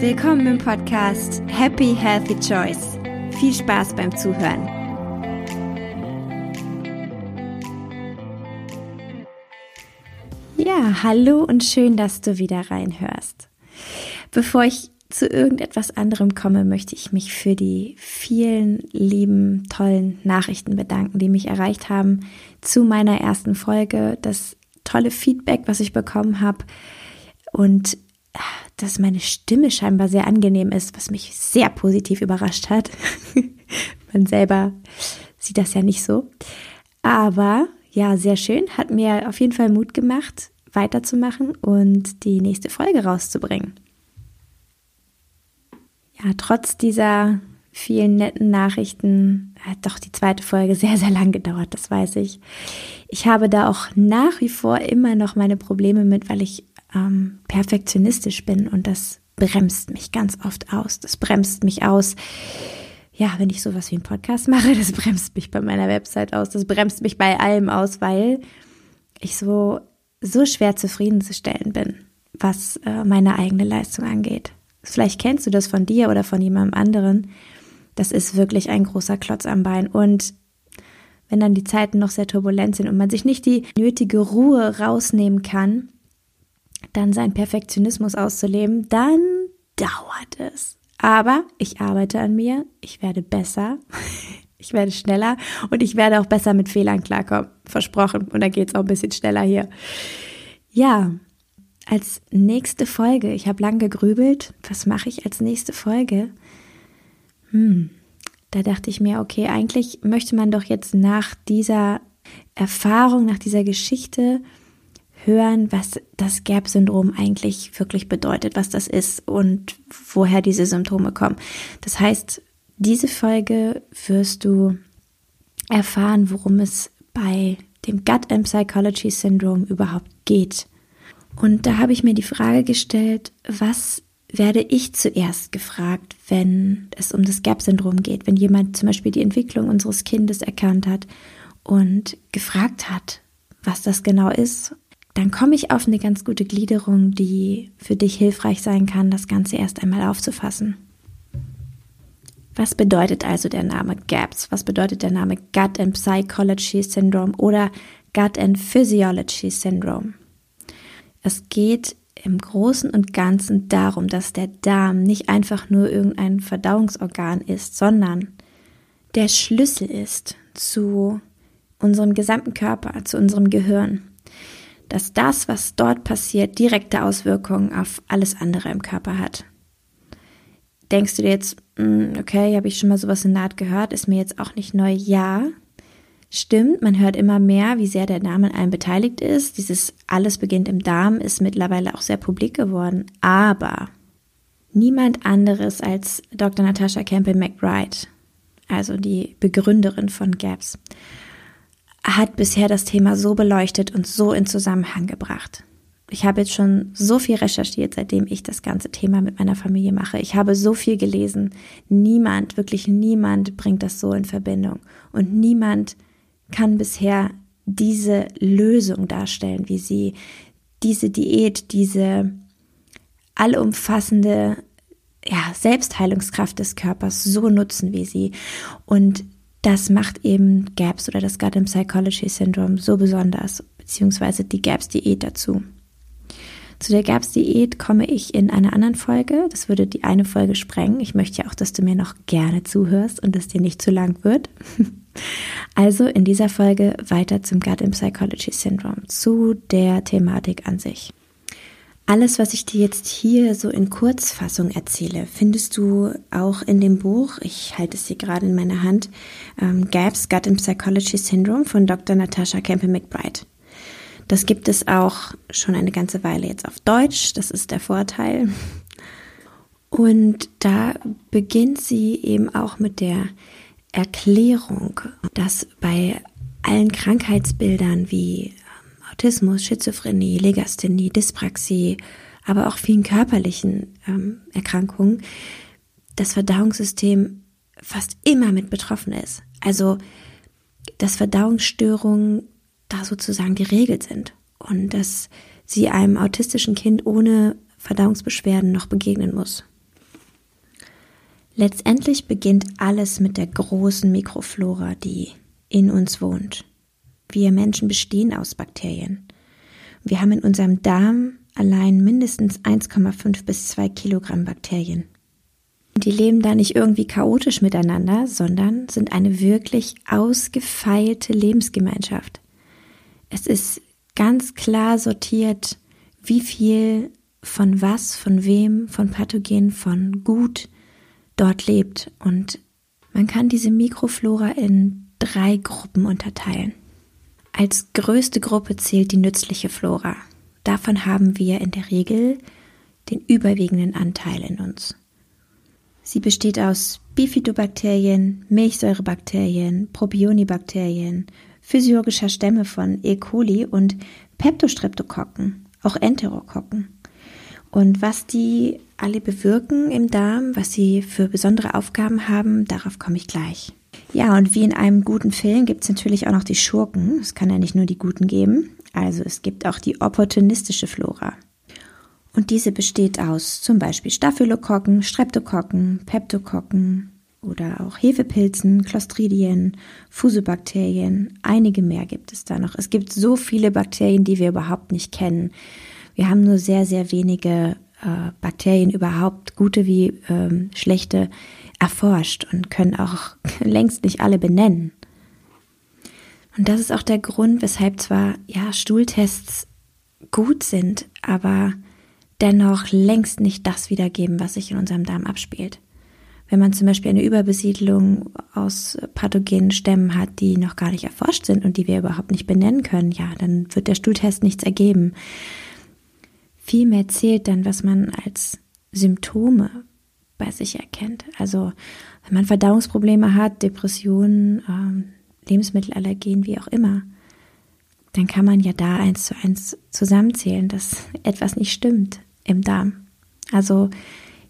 Willkommen im Podcast Happy Healthy Choice. Viel Spaß beim Zuhören. Ja, hallo und schön, dass du wieder reinhörst. Bevor ich zu irgendetwas anderem komme, möchte ich mich für die vielen lieben, tollen Nachrichten bedanken, die mich erreicht haben zu meiner ersten Folge. Das tolle Feedback, was ich bekommen habe und dass meine Stimme scheinbar sehr angenehm ist, was mich sehr positiv überrascht hat. Man selber sieht das ja nicht so. Aber ja, sehr schön, hat mir auf jeden Fall Mut gemacht, weiterzumachen und die nächste Folge rauszubringen. Ja, trotz dieser vielen netten Nachrichten hat doch die zweite Folge sehr, sehr lang gedauert, das weiß ich. Ich habe da auch nach wie vor immer noch meine Probleme mit, weil ich ähm, perfektionistisch bin und das bremst mich ganz oft aus. Das bremst mich aus. Ja, wenn ich sowas wie einen Podcast mache, das bremst mich bei meiner Website aus, das bremst mich bei allem aus, weil ich so, so schwer zufriedenzustellen bin, was äh, meine eigene Leistung angeht. Vielleicht kennst du das von dir oder von jemandem anderen. Das ist wirklich ein großer Klotz am Bein. Und wenn dann die Zeiten noch sehr turbulent sind und man sich nicht die nötige Ruhe rausnehmen kann, dann seinen Perfektionismus auszuleben, dann dauert es. Aber ich arbeite an mir, ich werde besser, ich werde schneller und ich werde auch besser mit Fehlern klarkommen. Versprochen. Und da geht es auch ein bisschen schneller hier. Ja, als nächste Folge, ich habe lang gegrübelt, was mache ich als nächste Folge? Hm, da dachte ich mir, okay, eigentlich möchte man doch jetzt nach dieser Erfahrung, nach dieser Geschichte hören, was das GAP-Syndrom eigentlich wirklich bedeutet, was das ist und woher diese Symptome kommen. Das heißt, diese Folge wirst du erfahren, worum es bei dem Gut and Psychology Syndrome überhaupt geht. Und da habe ich mir die Frage gestellt, was werde ich zuerst gefragt, wenn es um das GAP-Syndrom geht, wenn jemand zum Beispiel die Entwicklung unseres Kindes erkannt hat und gefragt hat, was das genau ist dann komme ich auf eine ganz gute Gliederung, die für dich hilfreich sein kann, das Ganze erst einmal aufzufassen. Was bedeutet also der Name GAPS? Was bedeutet der Name Gut and Psychology Syndrome oder Gut and Physiology Syndrome? Es geht im Großen und Ganzen darum, dass der Darm nicht einfach nur irgendein Verdauungsorgan ist, sondern der Schlüssel ist zu unserem gesamten Körper, zu unserem Gehirn dass das, was dort passiert, direkte Auswirkungen auf alles andere im Körper hat. Denkst du dir jetzt, hm, okay, habe ich schon mal sowas in der Art gehört, ist mir jetzt auch nicht neu? Ja, stimmt, man hört immer mehr, wie sehr der Darm in allem beteiligt ist. Dieses alles beginnt im Darm ist mittlerweile auch sehr publik geworden. Aber niemand anderes als Dr. Natasha Campbell McBride, also die Begründerin von GAPS, hat bisher das Thema so beleuchtet und so in Zusammenhang gebracht. Ich habe jetzt schon so viel recherchiert, seitdem ich das ganze Thema mit meiner Familie mache. Ich habe so viel gelesen. Niemand, wirklich niemand bringt das so in Verbindung. Und niemand kann bisher diese Lösung darstellen, wie sie diese Diät, diese allumfassende ja, Selbstheilungskraft des Körpers so nutzen wie sie. Und das macht eben GAPS oder das Gut Psychology Syndrome so besonders, beziehungsweise die GAPS-Diät dazu. Zu der GAPS-Diät komme ich in einer anderen Folge. Das würde die eine Folge sprengen. Ich möchte ja auch, dass du mir noch gerne zuhörst und es dir nicht zu lang wird. Also in dieser Folge weiter zum Gut Psychology Syndrome, zu der Thematik an sich. Alles, was ich dir jetzt hier so in Kurzfassung erzähle, findest du auch in dem Buch, ich halte es hier gerade in meiner Hand, ähm, Gaps, Gut and Psychology Syndrome von Dr. Natasha Campbell-McBride. Das gibt es auch schon eine ganze Weile jetzt auf Deutsch, das ist der Vorteil. Und da beginnt sie eben auch mit der Erklärung, dass bei allen Krankheitsbildern wie Autismus, Schizophrenie, Legasthenie, Dyspraxie, aber auch vielen körperlichen ähm, Erkrankungen, das Verdauungssystem fast immer mit betroffen ist. Also, dass Verdauungsstörungen da sozusagen die Regel sind und dass sie einem autistischen Kind ohne Verdauungsbeschwerden noch begegnen muss. Letztendlich beginnt alles mit der großen Mikroflora, die in uns wohnt. Wir Menschen bestehen aus Bakterien. Wir haben in unserem Darm allein mindestens 1,5 bis 2 Kilogramm Bakterien. Die leben da nicht irgendwie chaotisch miteinander, sondern sind eine wirklich ausgefeilte Lebensgemeinschaft. Es ist ganz klar sortiert, wie viel von was, von wem, von Pathogen, von Gut dort lebt. Und man kann diese Mikroflora in drei Gruppen unterteilen. Als größte Gruppe zählt die nützliche Flora. Davon haben wir in der Regel den überwiegenden Anteil in uns. Sie besteht aus Bifidobakterien, Milchsäurebakterien, Probionibakterien, physiologischer Stämme von E. coli und Peptostreptokokken, auch Enterokokken. Und was die alle bewirken im Darm, was sie für besondere Aufgaben haben, darauf komme ich gleich. Ja, und wie in einem guten Film gibt es natürlich auch noch die Schurken. Es kann ja nicht nur die guten geben. Also es gibt auch die opportunistische Flora. Und diese besteht aus zum Beispiel Staphylokokken, Streptokokken, Peptokokken oder auch Hefepilzen, Clostridien, Fusobakterien. Einige mehr gibt es da noch. Es gibt so viele Bakterien, die wir überhaupt nicht kennen. Wir haben nur sehr, sehr wenige äh, Bakterien überhaupt, gute wie ähm, schlechte, erforscht und können auch längst nicht alle benennen. Und das ist auch der Grund, weshalb zwar ja Stuhltests gut sind, aber dennoch längst nicht das wiedergeben, was sich in unserem Darm abspielt. Wenn man zum Beispiel eine Überbesiedlung aus pathogenen Stämmen hat, die noch gar nicht erforscht sind und die wir überhaupt nicht benennen können, ja, dann wird der Stuhltest nichts ergeben. Vielmehr zählt dann, was man als Symptome bei sich erkennt. Also wenn man Verdauungsprobleme hat, Depressionen, ähm, Lebensmittelallergien, wie auch immer, dann kann man ja da eins zu eins zusammenzählen, dass etwas nicht stimmt im Darm. Also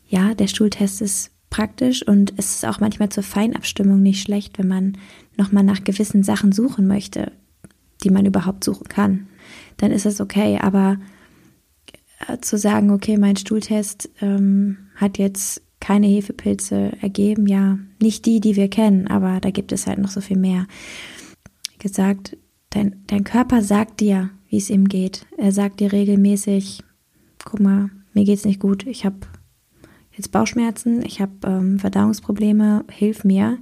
ja, der Stuhltest ist praktisch und es ist auch manchmal zur Feinabstimmung nicht schlecht, wenn man nochmal nach gewissen Sachen suchen möchte, die man überhaupt suchen kann. Dann ist es okay, aber äh, zu sagen, okay, mein Stuhltest ähm, hat jetzt keine Hefepilze ergeben, ja, nicht die, die wir kennen, aber da gibt es halt noch so viel mehr. Gesagt, dein, dein Körper sagt dir, wie es ihm geht. Er sagt dir regelmäßig, guck mal, mir geht's nicht gut, ich habe jetzt Bauchschmerzen, ich habe ähm, Verdauungsprobleme, hilf mir.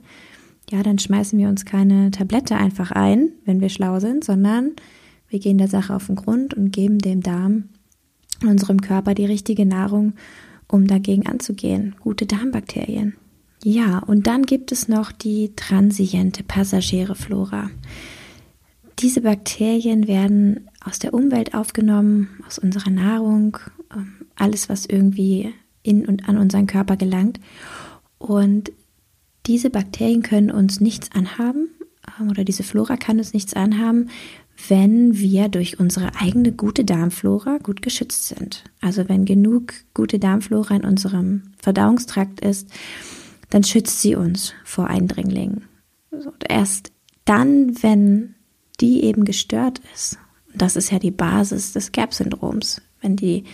Ja, dann schmeißen wir uns keine Tablette einfach ein, wenn wir schlau sind, sondern wir gehen der Sache auf den Grund und geben dem Darm unserem Körper die richtige Nahrung, um dagegen anzugehen. Gute Darmbakterien. Ja, und dann gibt es noch die transiente passagiere Flora. Diese Bakterien werden aus der Umwelt aufgenommen, aus unserer Nahrung, ähm, alles, was irgendwie in und an unseren Körper gelangt. Und diese Bakterien können uns nichts anhaben ähm, oder diese Flora kann uns nichts anhaben, wenn wir durch unsere eigene gute Darmflora gut geschützt sind. Also wenn genug gute Darmflora in unserem Verdauungstrakt ist, dann schützt sie uns vor Eindringlingen. Also erst dann, wenn die eben gestört ist, das ist ja die Basis des GAP-Syndroms, wenn die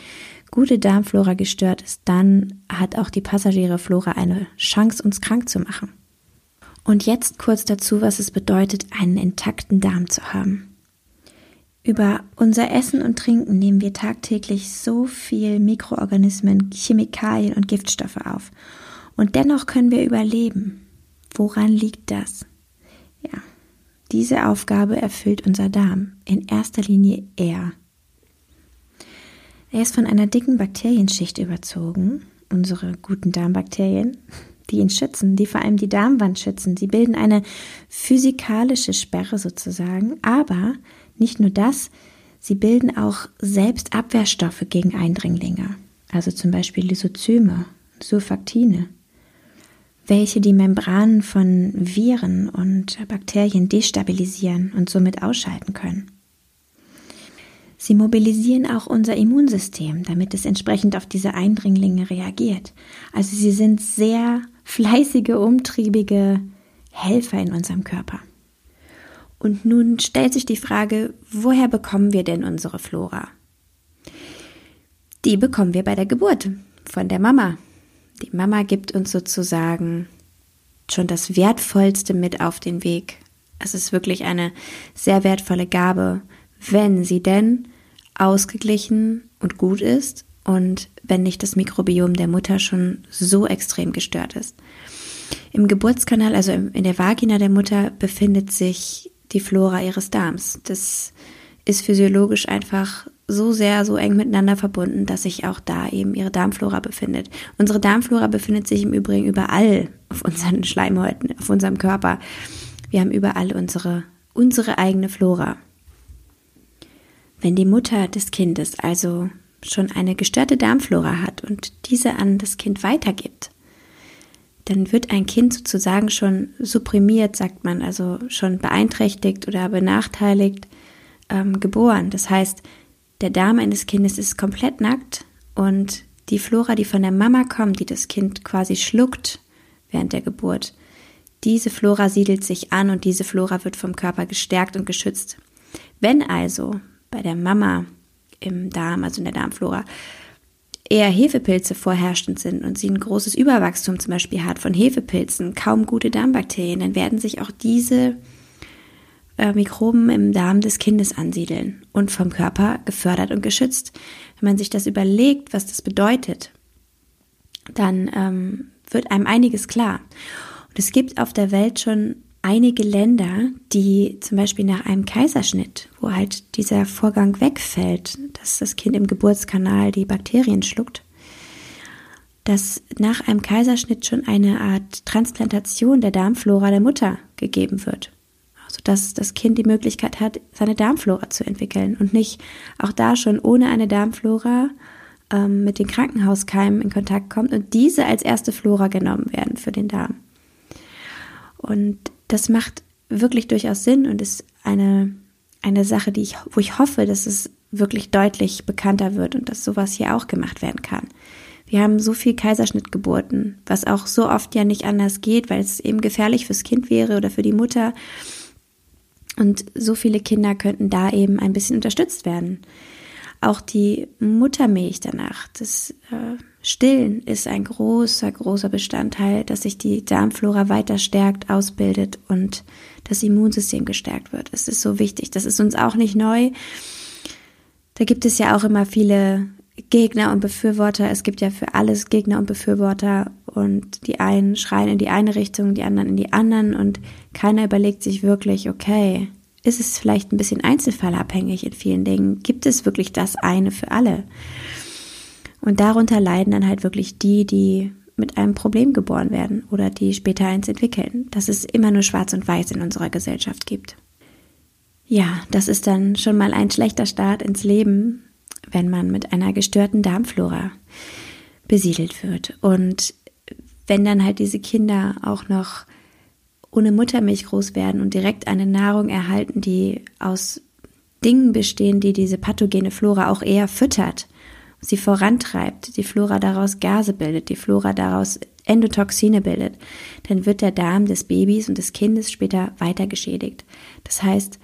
gute Darmflora gestört ist, dann hat auch die Passagiereflora eine Chance, uns krank zu machen. Und jetzt kurz dazu, was es bedeutet, einen intakten Darm zu haben. Über unser Essen und Trinken nehmen wir tagtäglich so viel Mikroorganismen, Chemikalien und Giftstoffe auf. Und dennoch können wir überleben. Woran liegt das? Ja, diese Aufgabe erfüllt unser Darm, in erster Linie er. Er ist von einer dicken Bakterienschicht überzogen, unsere guten Darmbakterien, die ihn schützen, die vor allem die Darmwand schützen. Sie bilden eine physikalische Sperre sozusagen, aber nicht nur das, sie bilden auch selbst Abwehrstoffe gegen Eindringlinge, also zum Beispiel Lysozyme, Surfaktine, welche die Membranen von Viren und Bakterien destabilisieren und somit ausschalten können. Sie mobilisieren auch unser Immunsystem, damit es entsprechend auf diese Eindringlinge reagiert. Also sie sind sehr fleißige, umtriebige Helfer in unserem Körper. Und nun stellt sich die Frage, woher bekommen wir denn unsere Flora? Die bekommen wir bei der Geburt von der Mama. Die Mama gibt uns sozusagen schon das Wertvollste mit auf den Weg. Es ist wirklich eine sehr wertvolle Gabe, wenn sie denn ausgeglichen und gut ist und wenn nicht das Mikrobiom der Mutter schon so extrem gestört ist. Im Geburtskanal, also in der Vagina der Mutter, befindet sich die Flora ihres Darms. Das ist physiologisch einfach so sehr, so eng miteinander verbunden, dass sich auch da eben ihre Darmflora befindet. Unsere Darmflora befindet sich im Übrigen überall auf unseren Schleimhäuten, auf unserem Körper. Wir haben überall unsere, unsere eigene Flora. Wenn die Mutter des Kindes also schon eine gestörte Darmflora hat und diese an das Kind weitergibt, dann wird ein Kind sozusagen schon supprimiert, sagt man, also schon beeinträchtigt oder benachteiligt ähm, geboren. Das heißt, der Darm eines Kindes ist komplett nackt und die Flora, die von der Mama kommt, die das Kind quasi schluckt während der Geburt, diese Flora siedelt sich an und diese Flora wird vom Körper gestärkt und geschützt. Wenn also bei der Mama im Darm, also in der Darmflora, eher Hefepilze vorherrschend sind und sie ein großes Überwachstum zum Beispiel hat von Hefepilzen, kaum gute Darmbakterien, dann werden sich auch diese äh, Mikroben im Darm des Kindes ansiedeln und vom Körper gefördert und geschützt. Wenn man sich das überlegt, was das bedeutet, dann ähm, wird einem einiges klar. Und es gibt auf der Welt schon einige Länder, die zum Beispiel nach einem Kaiserschnitt, wo halt dieser Vorgang wegfällt, dass das Kind im Geburtskanal die Bakterien schluckt, dass nach einem Kaiserschnitt schon eine Art Transplantation der Darmflora der Mutter gegeben wird sodass das Kind die Möglichkeit hat, seine Darmflora zu entwickeln und nicht auch da schon ohne eine Darmflora ähm, mit den Krankenhauskeimen in Kontakt kommt und diese als erste Flora genommen werden für den Darm. Und das macht wirklich durchaus Sinn und ist eine, eine Sache, die ich, wo ich hoffe, dass es wirklich deutlich bekannter wird und dass sowas hier auch gemacht werden kann. Wir haben so viel Kaiserschnittgeburten, was auch so oft ja nicht anders geht, weil es eben gefährlich fürs Kind wäre oder für die Mutter. Und so viele Kinder könnten da eben ein bisschen unterstützt werden. Auch die Muttermilch danach, das äh, Stillen ist ein großer, großer Bestandteil, dass sich die Darmflora weiter stärkt, ausbildet und das Immunsystem gestärkt wird. Es ist so wichtig. Das ist uns auch nicht neu. Da gibt es ja auch immer viele Gegner und Befürworter. Es gibt ja für alles Gegner und Befürworter und die einen schreien in die eine Richtung, die anderen in die anderen und keiner überlegt sich wirklich, okay, ist es vielleicht ein bisschen einzelfallabhängig in vielen Dingen? Gibt es wirklich das eine für alle? Und darunter leiden dann halt wirklich die, die mit einem Problem geboren werden oder die später eins entwickeln, dass es immer nur schwarz und weiß in unserer Gesellschaft gibt. Ja, das ist dann schon mal ein schlechter Start ins Leben, wenn man mit einer gestörten Darmflora besiedelt wird. Und wenn dann halt diese Kinder auch noch ohne Muttermilch groß werden und direkt eine Nahrung erhalten, die aus Dingen bestehen, die diese pathogene Flora auch eher füttert, sie vorantreibt, die Flora daraus Gase bildet, die Flora daraus Endotoxine bildet, dann wird der Darm des Babys und des Kindes später weiter geschädigt. Das heißt,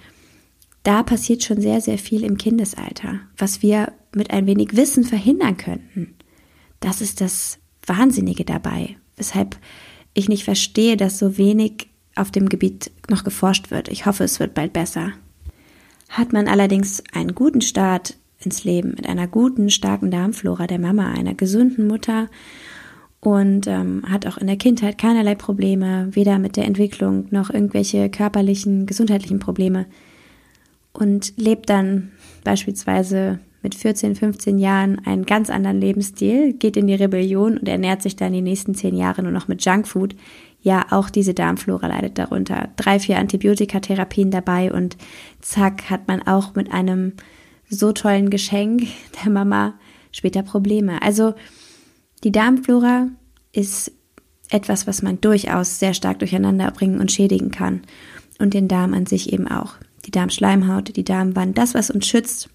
da passiert schon sehr, sehr viel im Kindesalter, was wir mit ein wenig Wissen verhindern könnten. Das ist das Wahnsinnige dabei, weshalb ich nicht verstehe, dass so wenig auf dem Gebiet noch geforscht wird. Ich hoffe, es wird bald besser. Hat man allerdings einen guten Start ins Leben mit einer guten, starken Darmflora der Mama, einer gesunden Mutter und ähm, hat auch in der Kindheit keinerlei Probleme, weder mit der Entwicklung noch irgendwelche körperlichen, gesundheitlichen Probleme und lebt dann beispielsweise mit 14, 15 Jahren einen ganz anderen Lebensstil, geht in die Rebellion und ernährt sich dann die nächsten zehn Jahre nur noch mit Junkfood. Ja, auch diese Darmflora leidet darunter. Drei, vier Antibiotikatherapien dabei und zack, hat man auch mit einem so tollen Geschenk der Mama später Probleme. Also die Darmflora ist etwas, was man durchaus sehr stark durcheinander bringen und schädigen kann. Und den Darm an sich eben auch. Die Darmschleimhaut, die Darmwand, das, was uns schützt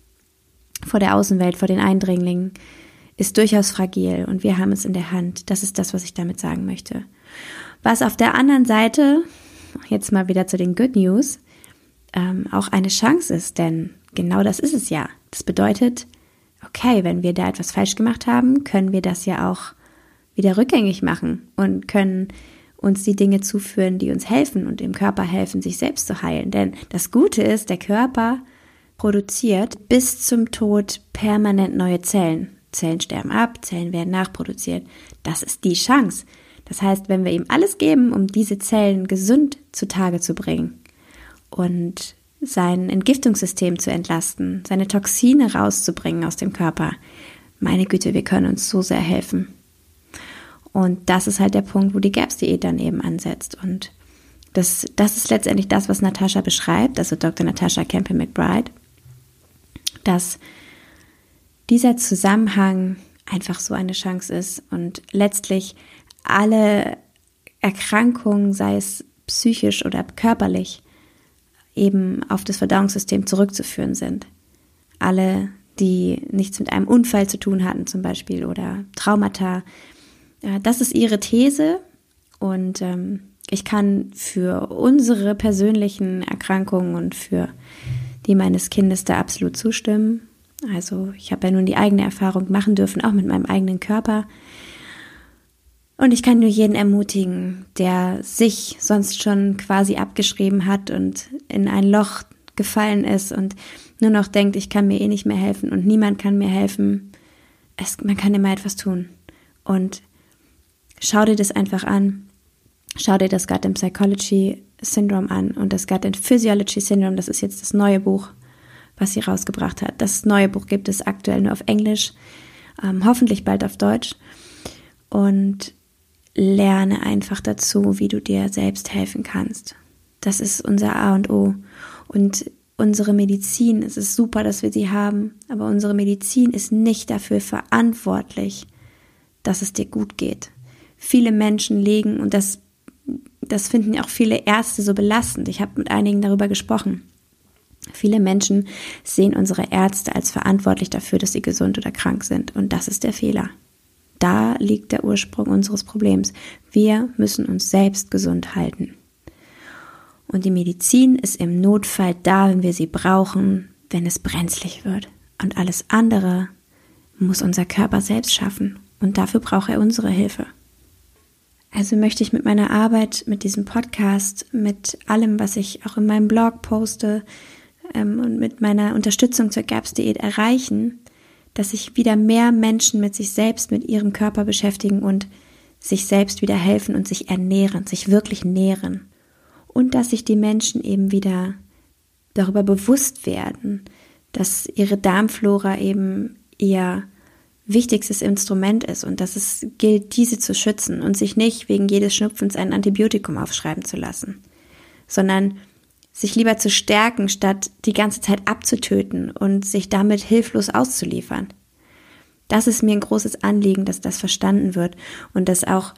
vor der Außenwelt, vor den Eindringlingen, ist durchaus fragil und wir haben es in der Hand. Das ist das, was ich damit sagen möchte. Was auf der anderen Seite, jetzt mal wieder zu den Good News, ähm, auch eine Chance ist, denn genau das ist es ja. Das bedeutet, okay, wenn wir da etwas falsch gemacht haben, können wir das ja auch wieder rückgängig machen und können uns die Dinge zuführen, die uns helfen und dem Körper helfen, sich selbst zu heilen. Denn das Gute ist, der Körper produziert bis zum Tod permanent neue Zellen. Zellen sterben ab, Zellen werden nachproduziert. Das ist die Chance. Das heißt, wenn wir ihm alles geben, um diese Zellen gesund zutage zu bringen und sein Entgiftungssystem zu entlasten, seine Toxine rauszubringen aus dem Körper, meine Güte, wir können uns so sehr helfen. Und das ist halt der Punkt, wo die GAPS-Diät dann eben ansetzt. Und das, das ist letztendlich das, was Natascha beschreibt, also Dr. Natascha Campbell McBride, dass dieser Zusammenhang einfach so eine Chance ist und letztlich alle Erkrankungen, sei es psychisch oder körperlich, eben auf das Verdauungssystem zurückzuführen sind. Alle, die nichts mit einem Unfall zu tun hatten zum Beispiel oder Traumata, das ist ihre These und ähm, ich kann für unsere persönlichen Erkrankungen und für die meines Kindes da absolut zustimmen. Also ich habe ja nun die eigene Erfahrung machen dürfen, auch mit meinem eigenen Körper. Und ich kann nur jeden ermutigen, der sich sonst schon quasi abgeschrieben hat und in ein Loch gefallen ist und nur noch denkt, ich kann mir eh nicht mehr helfen und niemand kann mir helfen. Es, man kann immer etwas tun. Und Schau dir das einfach an. Schau dir das Gut and Psychology Syndrome an und das Gut and Physiology Syndrome, das ist jetzt das neue Buch, was sie rausgebracht hat. Das neue Buch gibt es aktuell nur auf Englisch, ähm, hoffentlich bald auf Deutsch. Und lerne einfach dazu, wie du dir selbst helfen kannst. Das ist unser A und O. Und unsere Medizin, es ist super, dass wir sie haben, aber unsere Medizin ist nicht dafür verantwortlich, dass es dir gut geht viele Menschen legen und das, das finden auch viele Ärzte so belastend. Ich habe mit einigen darüber gesprochen. Viele Menschen sehen unsere Ärzte als verantwortlich dafür, dass sie gesund oder krank sind. Und das ist der Fehler. Da liegt der Ursprung unseres Problems. Wir müssen uns selbst gesund halten. Und die Medizin ist im Notfall da, wenn wir sie brauchen, wenn es brenzlig wird. Und alles andere muss unser Körper selbst schaffen. Und dafür braucht er unsere Hilfe. Also möchte ich mit meiner Arbeit, mit diesem Podcast, mit allem, was ich auch in meinem Blog poste ähm, und mit meiner Unterstützung zur GAPS-Diät erreichen, dass sich wieder mehr Menschen mit sich selbst, mit ihrem Körper beschäftigen und sich selbst wieder helfen und sich ernähren, sich wirklich nähren. Und dass sich die Menschen eben wieder darüber bewusst werden, dass ihre Darmflora eben ihr wichtigstes Instrument ist und dass es gilt, diese zu schützen und sich nicht wegen jedes Schnupfens ein Antibiotikum aufschreiben zu lassen, sondern sich lieber zu stärken, statt die ganze Zeit abzutöten und sich damit hilflos auszuliefern. Das ist mir ein großes Anliegen, dass das verstanden wird und dass auch,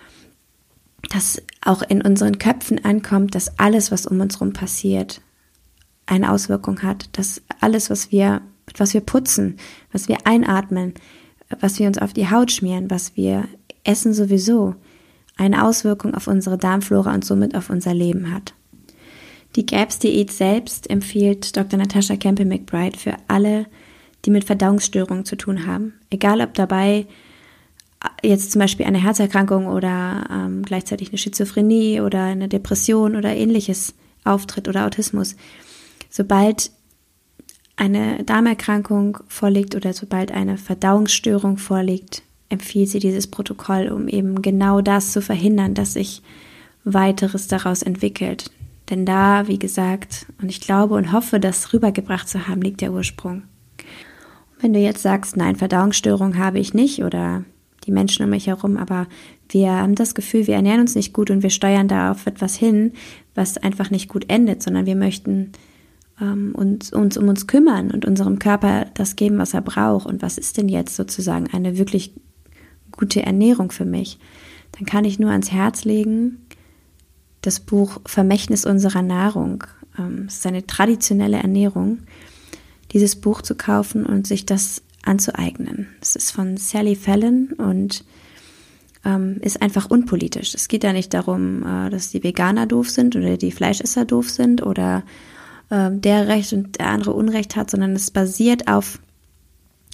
dass auch in unseren Köpfen ankommt, dass alles, was um uns herum passiert, eine Auswirkung hat, dass alles, was wir, was wir putzen, was wir einatmen, was wir uns auf die Haut schmieren, was wir essen sowieso, eine Auswirkung auf unsere Darmflora und somit auf unser Leben hat. Die GAPS-Diät selbst empfiehlt Dr. Natascha Campbell-McBride für alle, die mit Verdauungsstörungen zu tun haben. Egal ob dabei jetzt zum Beispiel eine Herzerkrankung oder ähm, gleichzeitig eine Schizophrenie oder eine Depression oder ähnliches auftritt oder Autismus. Sobald eine Darmerkrankung vorliegt oder sobald eine Verdauungsstörung vorliegt, empfiehlt sie dieses Protokoll, um eben genau das zu verhindern, dass sich weiteres daraus entwickelt. Denn da, wie gesagt, und ich glaube und hoffe, das rübergebracht zu haben, liegt der Ursprung. Und wenn du jetzt sagst, nein, Verdauungsstörung habe ich nicht oder die Menschen um mich herum, aber wir haben das Gefühl, wir ernähren uns nicht gut und wir steuern da auf etwas hin, was einfach nicht gut endet, sondern wir möchten ähm, uns, uns um uns kümmern und unserem Körper das geben, was er braucht. Und was ist denn jetzt sozusagen eine wirklich gute Ernährung für mich? Dann kann ich nur ans Herz legen, das Buch Vermächtnis unserer Nahrung. Ähm, ist eine traditionelle Ernährung, dieses Buch zu kaufen und sich das anzueignen. Es ist von Sally Fallon und ähm, ist einfach unpolitisch. Es geht ja nicht darum, äh, dass die Veganer doof sind oder die Fleischesser doof sind oder äh, der Recht und der andere Unrecht hat, sondern es basiert auf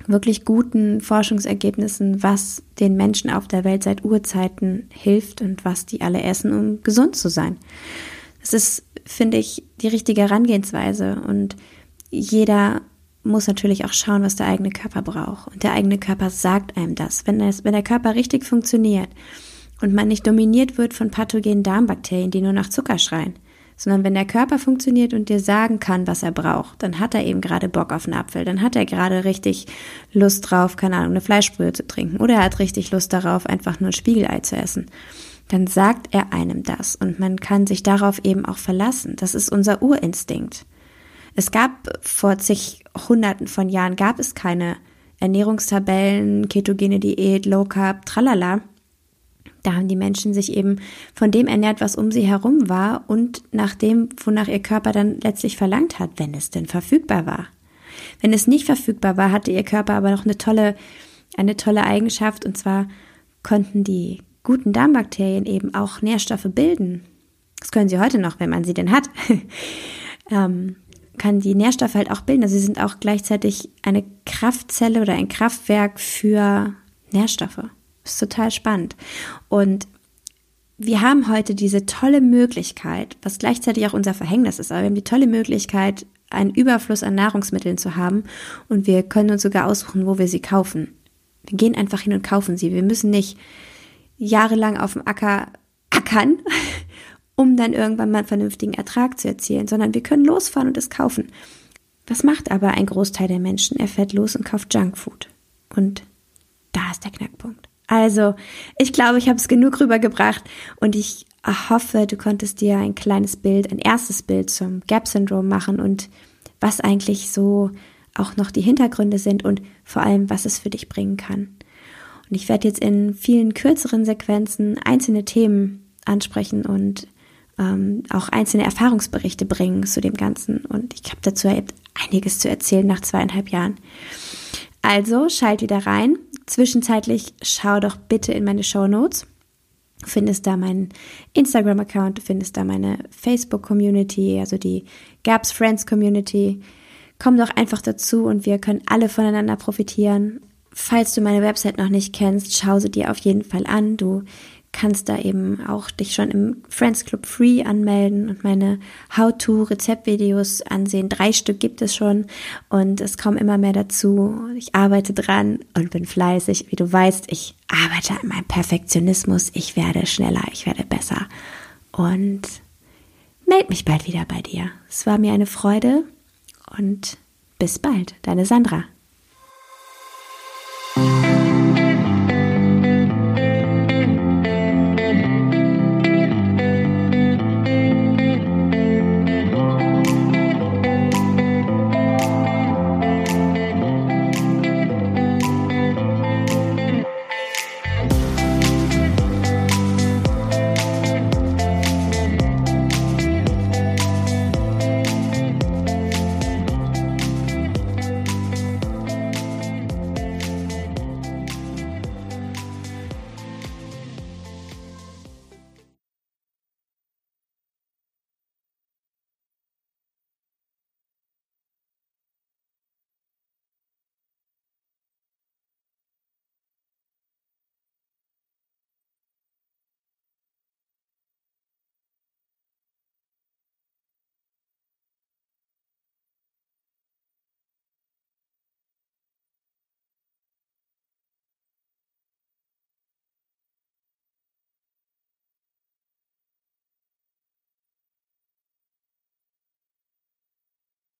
wirklich guten Forschungsergebnissen, was den Menschen auf der Welt seit Urzeiten hilft und was die alle essen, um gesund zu sein. Das ist, finde ich, die richtige Herangehensweise und jeder muss natürlich auch schauen, was der eigene Körper braucht. Und der eigene Körper sagt einem das. Wenn, das, wenn der Körper richtig funktioniert und man nicht dominiert wird von pathogenen Darmbakterien, die nur nach Zucker schreien, sondern wenn der Körper funktioniert und dir sagen kann, was er braucht, dann hat er eben gerade Bock auf einen Apfel, dann hat er gerade richtig Lust drauf, keine Ahnung, eine Fleischbrühe zu trinken oder er hat richtig Lust darauf, einfach nur ein Spiegelei zu essen. Dann sagt er einem das und man kann sich darauf eben auch verlassen. Das ist unser Urinstinkt. Es gab vor zig Hunderten von Jahren gab es keine Ernährungstabellen, ketogene Diät, Low Carb, tralala. Da haben die Menschen sich eben von dem ernährt, was um sie herum war und nach dem, wonach ihr Körper dann letztlich verlangt hat, wenn es denn verfügbar war. Wenn es nicht verfügbar war, hatte ihr Körper aber noch eine tolle, eine tolle Eigenschaft und zwar konnten die guten Darmbakterien eben auch Nährstoffe bilden. Das können sie heute noch, wenn man sie denn hat. ähm, kann die Nährstoffe halt auch bilden. Also sie sind auch gleichzeitig eine Kraftzelle oder ein Kraftwerk für Nährstoffe. Ist total spannend. Und wir haben heute diese tolle Möglichkeit, was gleichzeitig auch unser Verhängnis ist, aber wir haben die tolle Möglichkeit, einen Überfluss an Nahrungsmitteln zu haben und wir können uns sogar aussuchen, wo wir sie kaufen. Wir gehen einfach hin und kaufen sie. Wir müssen nicht jahrelang auf dem Acker ackern um dann irgendwann mal einen vernünftigen Ertrag zu erzielen, sondern wir können losfahren und es kaufen. Was macht aber ein Großteil der Menschen? Er fährt los und kauft Junkfood. Und da ist der Knackpunkt. Also, ich glaube, ich habe es genug rübergebracht und ich hoffe, du konntest dir ein kleines Bild, ein erstes Bild zum Gap-Syndrom machen und was eigentlich so auch noch die Hintergründe sind und vor allem, was es für dich bringen kann. Und ich werde jetzt in vielen kürzeren Sequenzen einzelne Themen ansprechen und ähm, auch einzelne Erfahrungsberichte bringen zu dem Ganzen. Und ich habe dazu einiges zu erzählen nach zweieinhalb Jahren. Also schalt wieder rein. Zwischenzeitlich schau doch bitte in meine Show Notes. Findest da meinen Instagram-Account, findest da meine Facebook-Community, also die Gaps Friends Community. Komm doch einfach dazu und wir können alle voneinander profitieren. Falls du meine Website noch nicht kennst, schau sie dir auf jeden Fall an. Du kannst da eben auch dich schon im Friends Club Free anmelden und meine How-to-Rezeptvideos ansehen. Drei Stück gibt es schon und es kommen immer mehr dazu. Ich arbeite dran und bin fleißig. Wie du weißt, ich arbeite an meinem Perfektionismus. Ich werde schneller, ich werde besser und melde mich bald wieder bei dir. Es war mir eine Freude und bis bald, deine Sandra.